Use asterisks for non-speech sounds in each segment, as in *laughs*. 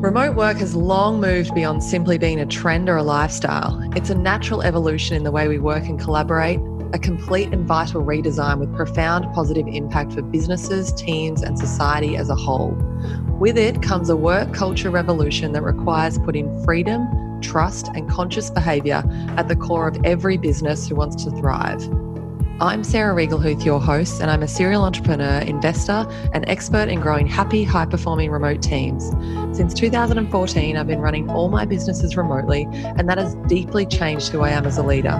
Remote work has long moved beyond simply being a trend or a lifestyle. It's a natural evolution in the way we work and collaborate, a complete and vital redesign with profound positive impact for businesses, teams, and society as a whole. With it comes a work culture revolution that requires putting freedom, trust, and conscious behaviour at the core of every business who wants to thrive. I'm Sarah Riegelhuth, your host, and I'm a serial entrepreneur, investor, and expert in growing happy, high performing remote teams. Since 2014, I've been running all my businesses remotely, and that has deeply changed who I am as a leader.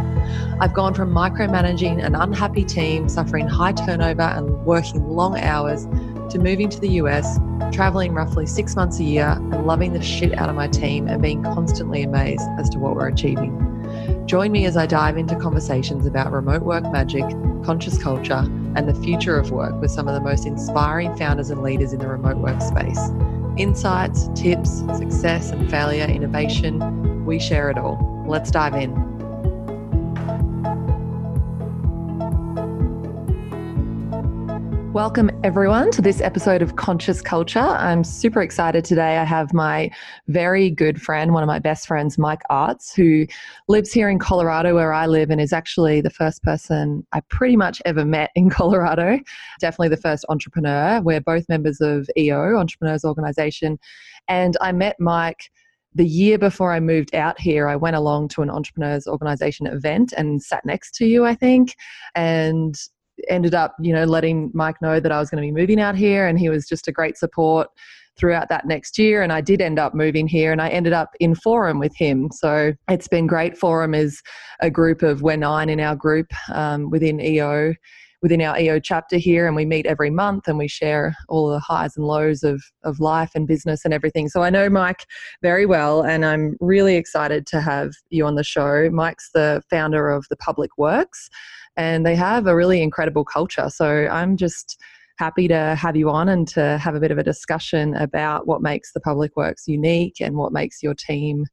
I've gone from micromanaging an unhappy team, suffering high turnover, and working long hours to moving to the US, traveling roughly six months a year, and loving the shit out of my team and being constantly amazed as to what we're achieving. Join me as I dive into conversations about remote work magic, conscious culture, and the future of work with some of the most inspiring founders and leaders in the remote work space. Insights, tips, success and failure, innovation, we share it all. Let's dive in. Welcome, everyone, to this episode of Conscious Culture. I'm super excited today. I have my very good friend, one of my best friends, Mike Arts, who lives here in Colorado, where I live, and is actually the first person I pretty much ever met in *laughs* Colorado. Definitely the first entrepreneur. We're both members of EO, Entrepreneurs Organization. And I met Mike the year before I moved out here, I went along to an entrepreneurs organization event and sat next to you, I think. And ended up, you know, letting Mike know that I was going to be moving out here, and he was just a great support throughout that next year. And I did end up moving here, and I ended up in Forum with him. So it's been great. Forum is a group of we're nine in our group um, within EO. Within our EO chapter here, and we meet every month and we share all the highs and lows of, of life and business and everything. So I know Mike very well, and I'm really excited to have you on the show. Mike's the founder of the Public Works, and they have a really incredible culture. So I'm just happy to have you on and to have a bit of a discussion about what makes the public works unique and what makes your team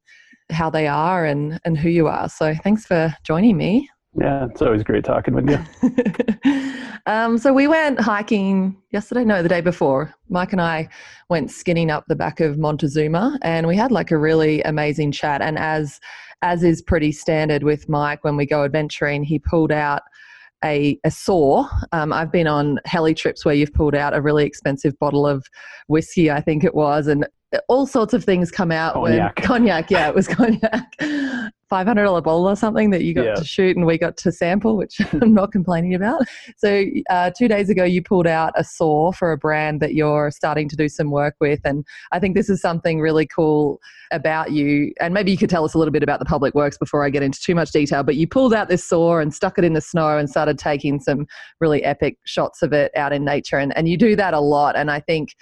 how they are and and who you are. So thanks for joining me. Yeah, it's always great talking with you. *laughs* um, so we went hiking yesterday, no, the day before. Mike and I went skinning up the back of Montezuma, and we had like a really amazing chat. And as as is pretty standard with Mike when we go adventuring, he pulled out a, a saw. Um, I've been on heli trips where you've pulled out a really expensive bottle of whiskey, I think it was, and all sorts of things come out cognac. when cognac yeah it was *laughs* cognac $500 bowl or something that you got yeah. to shoot and we got to sample which *laughs* i'm not complaining about so uh, two days ago you pulled out a saw for a brand that you're starting to do some work with and i think this is something really cool about you and maybe you could tell us a little bit about the public works before i get into too much detail but you pulled out this saw and stuck it in the snow and started taking some really epic shots of it out in nature and, and you do that a lot and i think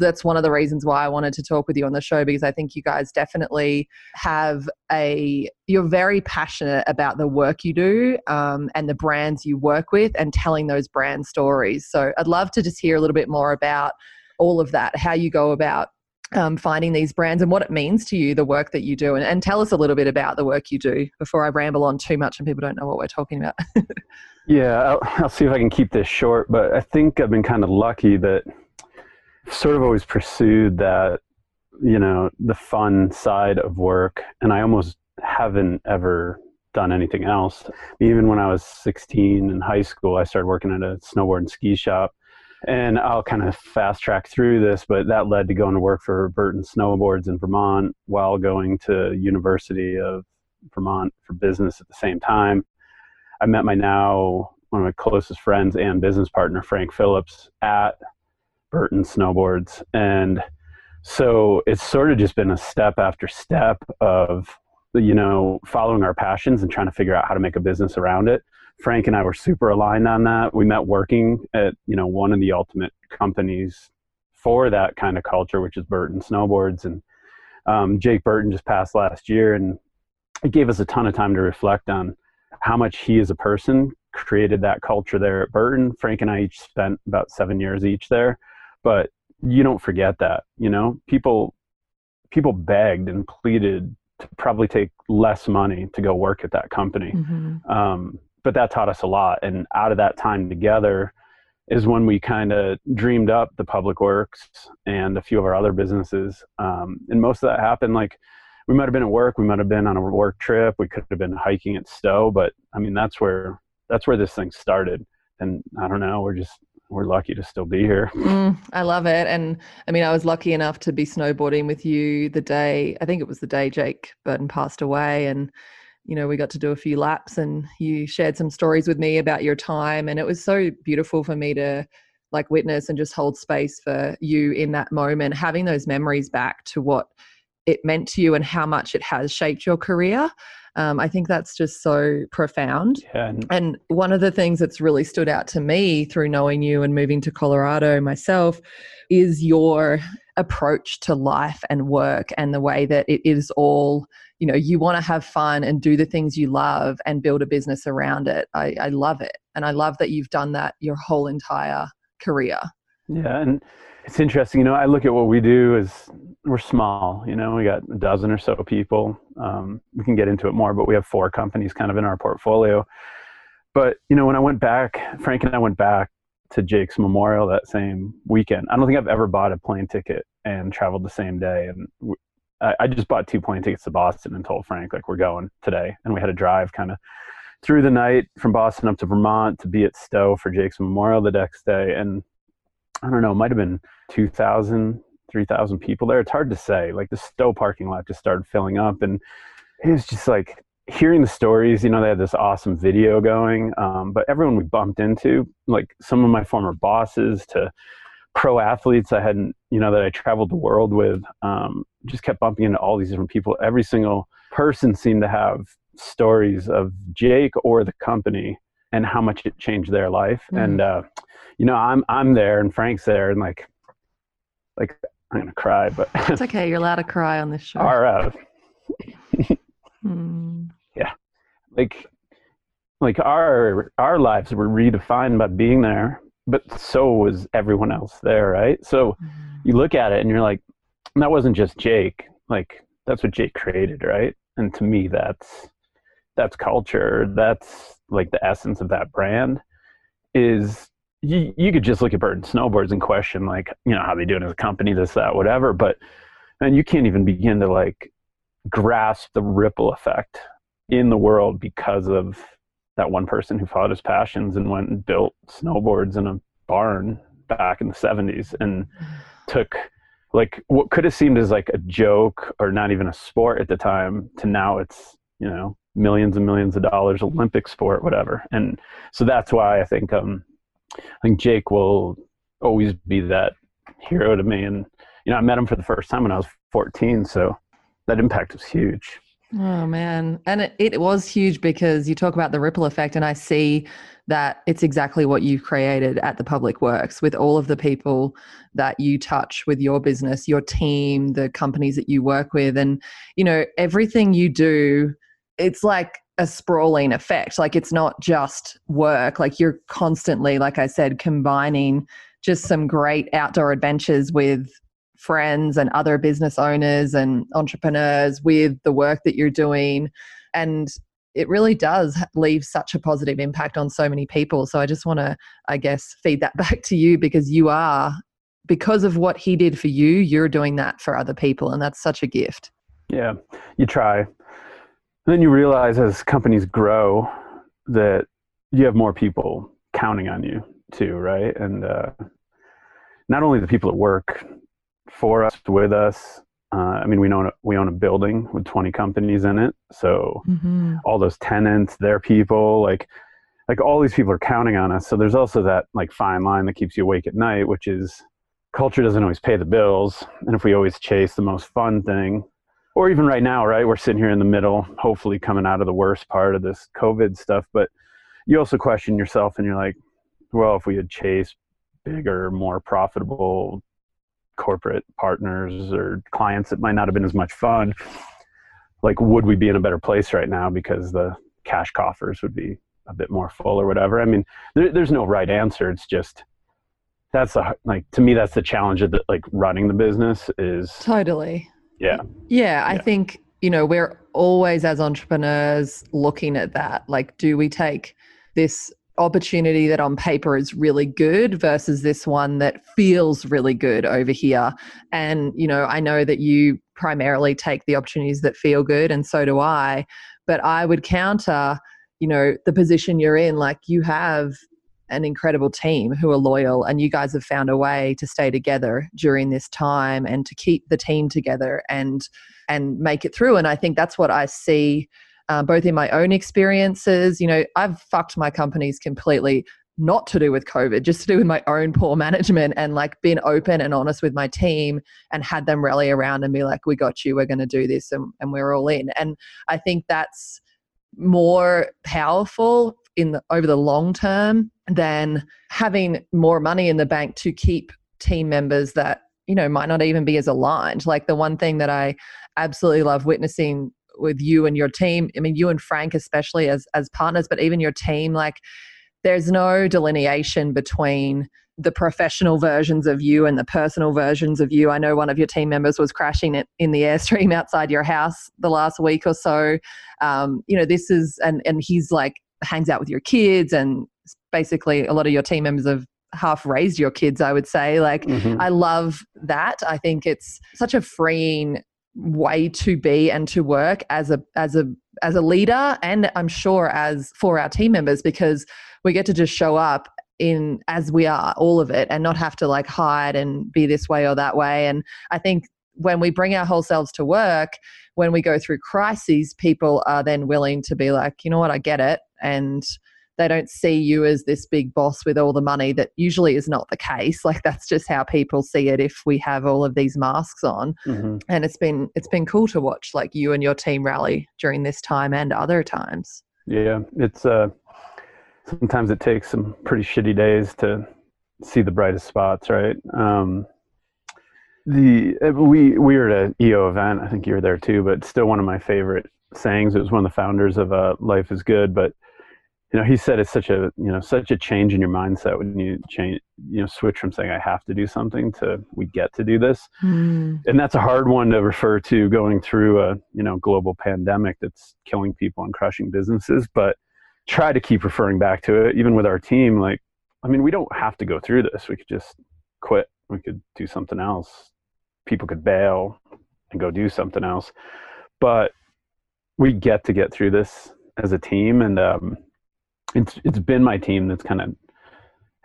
that's one of the reasons why I wanted to talk with you on the show because I think you guys definitely have a you're very passionate about the work you do um, and the brands you work with and telling those brand stories. So I'd love to just hear a little bit more about all of that, how you go about um, finding these brands and what it means to you, the work that you do, and, and tell us a little bit about the work you do before I ramble on too much and people don't know what we're talking about. *laughs* yeah, I'll, I'll see if I can keep this short, but I think I've been kind of lucky that sort of always pursued that, you know, the fun side of work. And I almost haven't ever done anything else. Even when I was 16 in high school, I started working at a snowboard and ski shop. And I'll kind of fast track through this, but that led to going to work for Burton Snowboards in Vermont while going to University of Vermont for business at the same time. I met my now one of my closest friends and business partner, Frank Phillips, at Burton snowboards. And so it's sort of just been a step after step of, you know, following our passions and trying to figure out how to make a business around it. Frank and I were super aligned on that. We met working at, you know, one of the ultimate companies for that kind of culture, which is Burton Snowboards. And um, Jake Burton just passed last year, and it gave us a ton of time to reflect on how much he as a person created that culture there at Burton. Frank and I each spent about seven years each there but you don't forget that you know people people begged and pleaded to probably take less money to go work at that company mm-hmm. um, but that taught us a lot and out of that time together is when we kind of dreamed up the public works and a few of our other businesses. Um, and most of that happened like we might have been at work, we might have been on a work trip, we could have been hiking at Stowe, but I mean that's where that's where this thing started. And I don't know, we're just we're lucky to still be here. Mm, I love it. And I mean, I was lucky enough to be snowboarding with you the day, I think it was the day Jake Burton passed away. And, you know, we got to do a few laps and you shared some stories with me about your time. And it was so beautiful for me to like witness and just hold space for you in that moment, having those memories back to what it meant to you and how much it has shaped your career. Um, I think that's just so profound. Yeah. And one of the things that's really stood out to me through knowing you and moving to Colorado myself is your approach to life and work and the way that it is all you know you want to have fun and do the things you love and build a business around it I, I love it and i love that you've done that your whole entire career yeah and it's interesting you know i look at what we do as we're small you know we got a dozen or so people. Um, we can get into it more but we have four companies kind of in our portfolio. But you know when i went back frank and i went back to jake's memorial that same weekend i don't think i've ever bought a plane ticket and traveled the same day. And I, I just bought two plane tickets to boston and told frank like we're going today. And we had a drive kind of through the night from boston up to vermont to be at stowe for jake's memorial the next day. And I don't know, might have been 2,000, 3,000 people there. It's hard to say. Like the Stowe parking lot just started filling up, and it was just like hearing the stories. You know, they had this awesome video going, um, but everyone we bumped into, like some of my former bosses to pro athletes I hadn't, you know, that I traveled the world with, um, just kept bumping into all these different people. Every single person seemed to have stories of Jake or the company and how much it changed their life. Mm-hmm. And uh, you know, I'm I'm there and Frank's there and like like I'm gonna cry, but *laughs* it's okay. You're allowed to cry on this show. Our uh, *laughs* mm. yeah, like like our our lives were redefined by being there, but so was everyone else there, right? So mm. you look at it and you're like, that wasn't just Jake. Like that's what Jake created, right? And to me, that's that's culture. That's like the essence of that brand. Is you, you could just look at Burton Snowboards and question like, you know, how they doing as a company, this, that, whatever. But and you can't even begin to like grasp the ripple effect in the world because of that one person who followed his passions and went and built snowboards in a barn back in the 70s and took like what could have seemed as like a joke or not even a sport at the time to now it's you know millions and millions of dollars olympic sport whatever and so that's why i think um I think Jake will always be that hero to me. And, you know, I met him for the first time when I was 14. So that impact was huge. Oh, man. And it, it was huge because you talk about the ripple effect, and I see that it's exactly what you've created at the Public Works with all of the people that you touch with your business, your team, the companies that you work with. And, you know, everything you do, it's like a sprawling effect. Like it's not just work, like you're constantly, like I said, combining just some great outdoor adventures with friends and other business owners and entrepreneurs with the work that you're doing. And it really does leave such a positive impact on so many people. So I just want to, I guess, feed that *laughs* back to you because you are, because of what he did for you, you're doing that for other people. And that's such a gift. Yeah, you try then you realize as companies grow that you have more people counting on you too, right? And uh, not only the people that work for us, with us. Uh, I mean, we own a, we own a building with 20 companies in it, so mm-hmm. all those tenants, their people, like like all these people are counting on us. So there's also that like fine line that keeps you awake at night, which is culture doesn't always pay the bills, and if we always chase the most fun thing, or even right now, right? We're sitting here in the middle, hopefully coming out of the worst part of this COVID stuff. But you also question yourself and you're like, well, if we had chased bigger, more profitable corporate partners or clients it might not have been as much fun, like, would we be in a better place right now because the cash coffers would be a bit more full or whatever? I mean, there, there's no right answer. It's just, that's a, like to me that's the challenge of the, like running the business is totally yeah. Yeah, I yeah. think, you know, we're always as entrepreneurs looking at that. Like, do we take this opportunity that on paper is really good versus this one that feels really good over here. And, you know, I know that you primarily take the opportunities that feel good, and so do I. But I would counter, you know, the position you're in, like you have an incredible team who are loyal and you guys have found a way to stay together during this time and to keep the team together and and make it through. And i think that's what i see uh, both in my own experiences. You know i've fucked my companies completely not to do with covid just to do with my own poor management and like being open and honest with my team and had them rally around and be like we got you we're going to do this and, and we're all in. And i think that's more powerful in the, over the long term than having more money in the bank to keep team members that you know might not even be as aligned like the one thing that i absolutely love witnessing with you and your team i mean you and frank especially as as partners but even your team like there's no delineation between the professional versions of you and the personal versions of you. I know one of your team members was crashing it in the airstream *laughs* outside your house the last week or so. Um, you know, this is and and he's like hangs out with your kids and basically a lot of your team members have half raised your kids i would say like mm-hmm. i love that. I think it's such a freeing way to be and to work as a as a as a leader and i'm sure as for our team members because we get to just show up in as we are all of it and not have to like hide and be this way or that way. And i think when we bring our whole selves to work when we go through crises people are then willing to be like you know what? I get it. And they don't see you as this big boss with all the money that usually is not the case. Like that's just how people see it if we have all of these masks on. Mm-hmm. and it's been it's been cool to watch like you and your team rally during this time and other times. Yeah it's uh sometimes it takes some pretty shitty days to see the brightest spots right? Um the we we were at an eo event. I think you were there too but still one of my favorite sayings. It was one of the founders of uh, life is good but you know, he said it's such a you know such a change in your mindset when you change you know switch from saying I have to do something to we get to do this, mm. and that's a hard one to refer to going through a you know global pandemic that's killing people and crushing businesses. But try to keep referring back to it, even with our team. Like, I mean, we don't have to go through this. We could just quit. We could do something else. People could bail and go do something else, but we get to get through this as a team and. Um, it's it's been my team that's kind of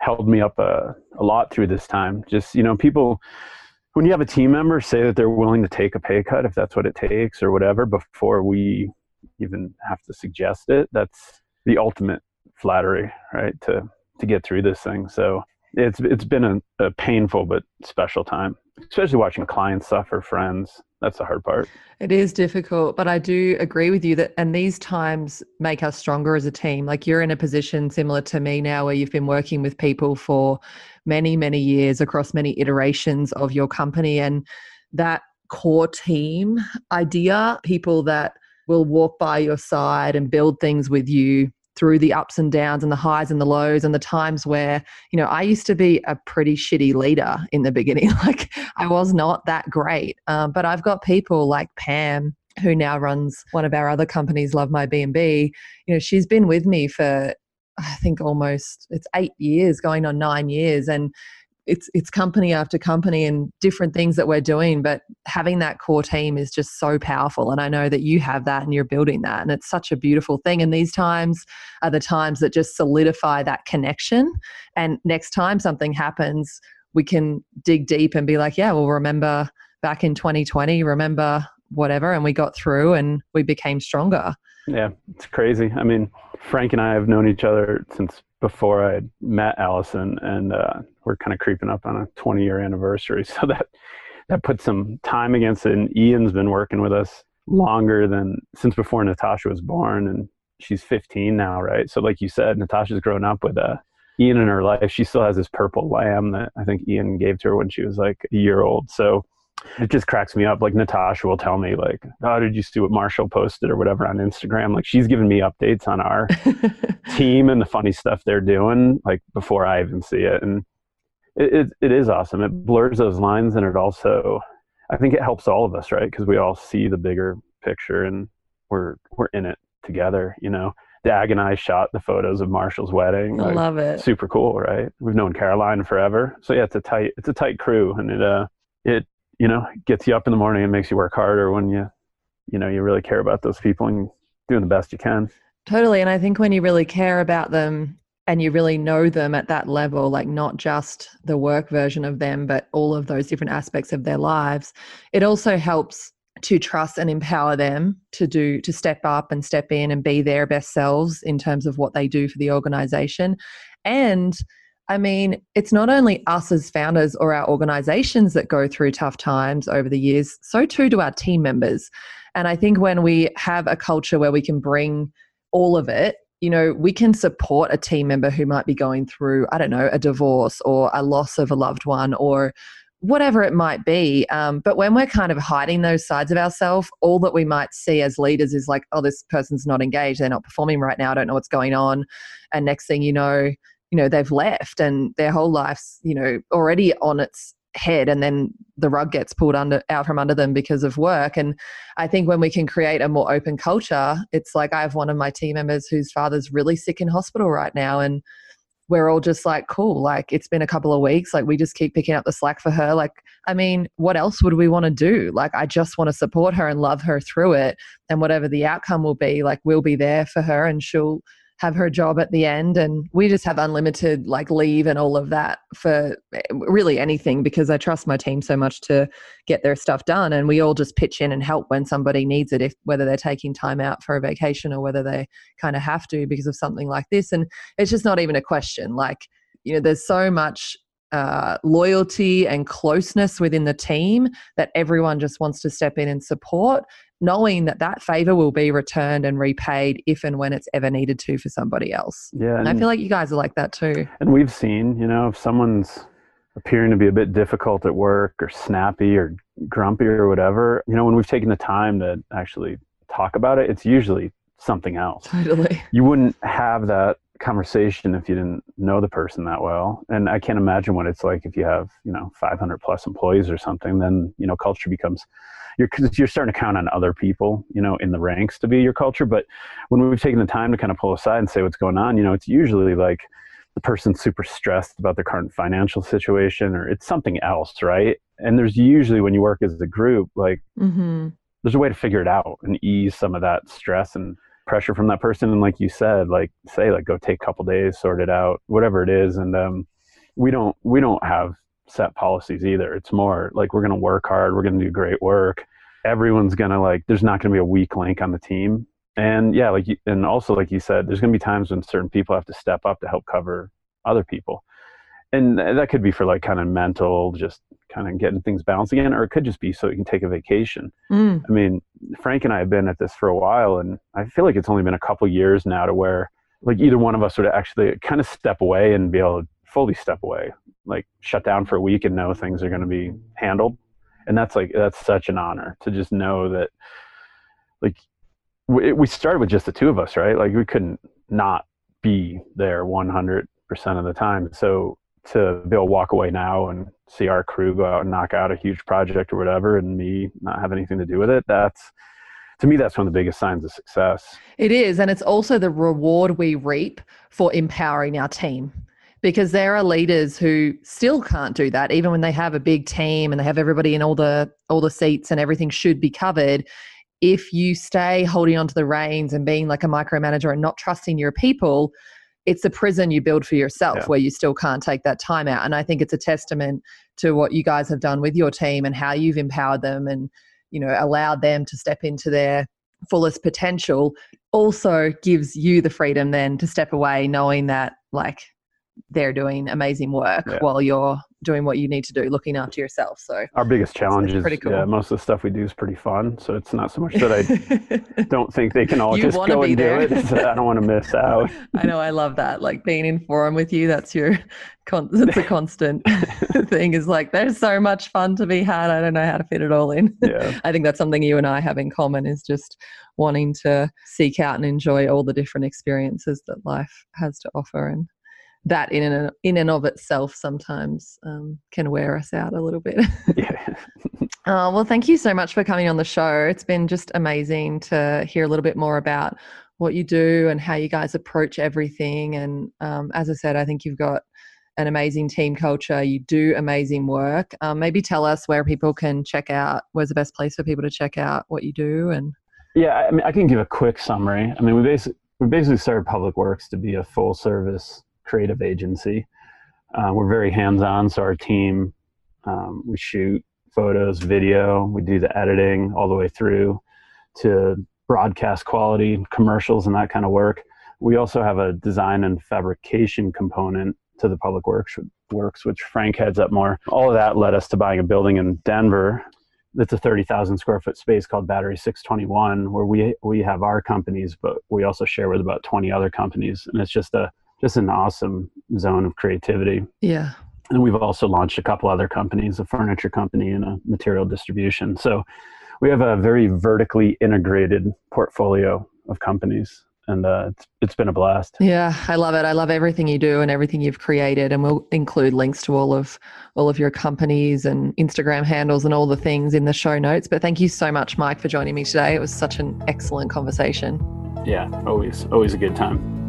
held me up a, a lot through this time. Just you know, people when you have a team member say that they're willing to take a pay cut if that's what it takes or whatever before we even have to suggest it, that's the ultimate flattery, right? To to get through this thing. So it's it's been a, a painful but special time, especially watching clients suffer, friends, that's the hard part. It is difficult, but I do agree with you that, and these times make us stronger as a team. Like you're in a position similar to me now where you've been working with people for many, many years across many iterations of your company. And that core team idea, people that will walk by your side and build things with you through the ups and downs and the highs and the lows and the times where you know i used to be a pretty shitty leader in the beginning. *laughs* Like i was not that great. Um, but i've got people like pam who now runs one of our other companies love my b&b you know she's been with me for i think almost it's eight years going on nine years. And it's it's company after company and different things that we're doing but having that core team is just so powerful and i know that you have that and you're building that and it's such a beautiful thing and these times are the times that just solidify that connection and next time something happens we can dig deep and be like yeah well remember back in 2020 remember whatever and we got through and we became stronger. Yeah it's crazy. I mean frank and i have known each other since before I met Allison, and uh, we're kind of creeping up on a 20 year anniversary. *laughs* So that that put some time against it. And Ian's been working with us longer than since before Natasha was born, and she's 15 now, right? So like you said, Natasha's grown up with uh, Ian in her life. She still has this purple lamb that I think Ian gave to her when she was like a year old. So it just cracks me up. Like Natasha will tell me, like, "Oh, did you see what Marshall posted or whatever on Instagram?" Like she's giving me updates on our *laughs* team and the funny stuff they're doing, like before I even see it, and it, it, it is awesome. It blurs those lines, and it also, I think, it helps all of us, right? Because we all see the bigger picture, and we're we're in it together. You know, Dag and I shot the photos of Marshall's wedding. I love it. Super cool, right? We've known Caroline forever, so yeah, it's a tight it's a tight crew, and it uh it you know gets you up in the morning and makes you work harder when you you know you really care about those people and doing the best you can. Totally, and I think when you really care about them and you really know them at that level, like not just the work version of them, but all of those different aspects of their lives, it also helps to trust and empower them to do to step up and step in and be their best selves in terms of what they do for the organization and I mean, it's not only us as founders or our organizations that go through tough times over the years, so too do our team members. And I think when we have a culture where we can bring all of it, you know, we can support a team member who might be going through, I don't know, a divorce or a loss of a loved one or whatever it might be. Um, but when we're kind of hiding those sides of ourselves, all that we might see as leaders is like, oh, this person's not engaged. They're not performing right now. I don't know what's going on. And next thing you know, you know, they've left and their whole life's, you know, already on its head and then the rug gets pulled under out from under them because of work and i think when we can create a more open culture it's like i have one of my team members whose father's really sick in hospital right now and we're all just like, cool, like it's been a couple of weeks. Like we just keep picking up the slack for her. Like, I mean, what else would we want to do? Like, I just want to support her and love her through it. And whatever the outcome will be, like, we'll be there for her and she'll have her job at the end and we just have unlimited like leave and all of that for eh, really anything because I trust my team so much to get their stuff done and we all just pitch in and help when somebody needs it if whether they're taking time out for a vacation or whether they kind of have to because of something like this and it's just not even a question like you know there's so much uh, loyalty and closeness within the team that everyone just wants to step in and support knowing that that favor will be returned and repaid if and when it's ever needed to for somebody else. Yeah. And, and I feel like you guys are like that too. And we've seen, you know, if someone's appearing to be a bit difficult at work or snappy or grumpy or whatever, you know, when we've taken the time to actually talk about it, it's usually something else. Totally. You wouldn't have that conversation if you didn't know the person that well. And I can't imagine what it's like if you have, you know, 500 plus employees or something, then, you know, culture becomes you're because you're starting to count on other people, you know, in the ranks to be your culture. But when we've taken the time to kind of pull aside and say what's going on, you know, it's usually like the person's super stressed about their current financial situation, or it's something else, right? And there's usually when you work as a group, like mm-hmm. there's a way to figure it out and ease some of that stress and pressure from that person. And like you said, like say like go take a couple days, sort it out, whatever it is, and um, we don't we don't have set policies either. It's more like we're going to work hard, we're going to do great work. Everyone's going to like there's not going to be a weak link on the team. And yeah, like you, and also like you said, there's going to be times when certain people have to step up to help cover other people. And that could be for like kind of mental, just kind of getting things balanced again, or it could just be so you can take a vacation. Mm. I mean, Frank and I have been at this for a while, and I feel like it's only been a couple years now to where like either one of us would actually kind of step away and be able to fully step away like shut down for a week and know things are going to be handled and that's like that's such an honor to just know that like we, we started with just the two of us right like we couldn't not be there 100% of the time so to be able to walk away now and see our crew go out and knock out a huge project or whatever and me not have anything to do with it that's to me that's one of the biggest signs of success. It is and it's also the reward we reap for empowering our team because there are leaders who still can't do that even when they have a big team and they have everybody in all the all the seats and everything should be covered. If you stay holding on to the reins and being like a micromanager and not trusting your people it's a prison you build for yourself yeah. where you still can't take that time out and i think it's a testament to what you guys have done with your team and how you've empowered them and you know allowed them to step into their fullest potential also gives you the freedom then to step away knowing that like they're doing amazing work yeah. while you're doing what you need to do, looking after yourself. So our biggest challenge is pretty cool. yeah, most of the stuff we do is pretty fun. So it's not so much that I *laughs* don't think they can all just go and there. do it. I don't want to miss *laughs* out. I know. I love that. Like being in forum with you. That's your. Con- it's a *laughs* constant thing. Is like there's so much fun to be had. I don't know how to fit it all in. Yeah. I think that's something you and I have in common. Is just wanting to seek out and enjoy all the different experiences that life has to offer and that in and in and of itself sometimes um, can wear us out a little bit. *laughs* yeah. Uh, well, thank you so much for coming on the show. It's been just amazing to hear a little bit more about what you do and how you guys approach everything. And um, as I said, I think you've got an amazing team culture. You do amazing work. Um, maybe tell us where people can check out. Where's the best place for people to check out what you do? And yeah, I mean, I can give a quick summary. I mean, we basically we basically started Public Works to be a full service creative agency. Uh, we're very hands on, so our team um, we shoot photos, video, we do the editing all the way through to broadcast quality, commercials, and that kind of work. We also have a design and fabrication component to the public works, works which Frank heads up more. All of that led us to buying a building in Denver that's a 30,000 square foot space called Battery 621, where we we have our companies, but we also share with about 20 other companies, and it's just a just an awesome zone of creativity. Yeah. And we've also launched a couple other companies, a furniture company and a material distribution. So we have a very vertically integrated portfolio of companies and uh, it's, it's been a blast. Yeah, I love it. I love everything you do and everything you've created, and we'll include links to all of all of your companies and Instagram handles and all the things in the show notes. But thank you so much, Mike, for joining me today. It was such an excellent conversation. Yeah, always, always a good time.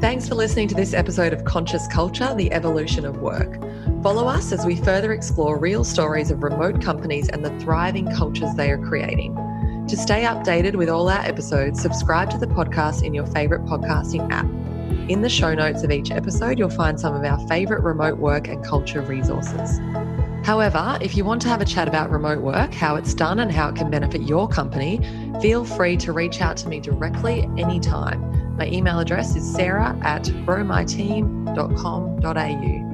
Thanks for listening to this episode of Conscious Culture The Evolution of Work. Follow us as we further explore real stories of remote companies and the thriving cultures they are creating. To stay updated with all our episodes, subscribe to the podcast in your favourite podcasting app. In the show notes of each episode, you'll find some of our favourite remote work and culture resources. However, if you want to have a chat about remote work, how it's done, and how it can benefit your company, feel free to reach out to me directly anytime. My email address is sarah at growmyteam.com.au.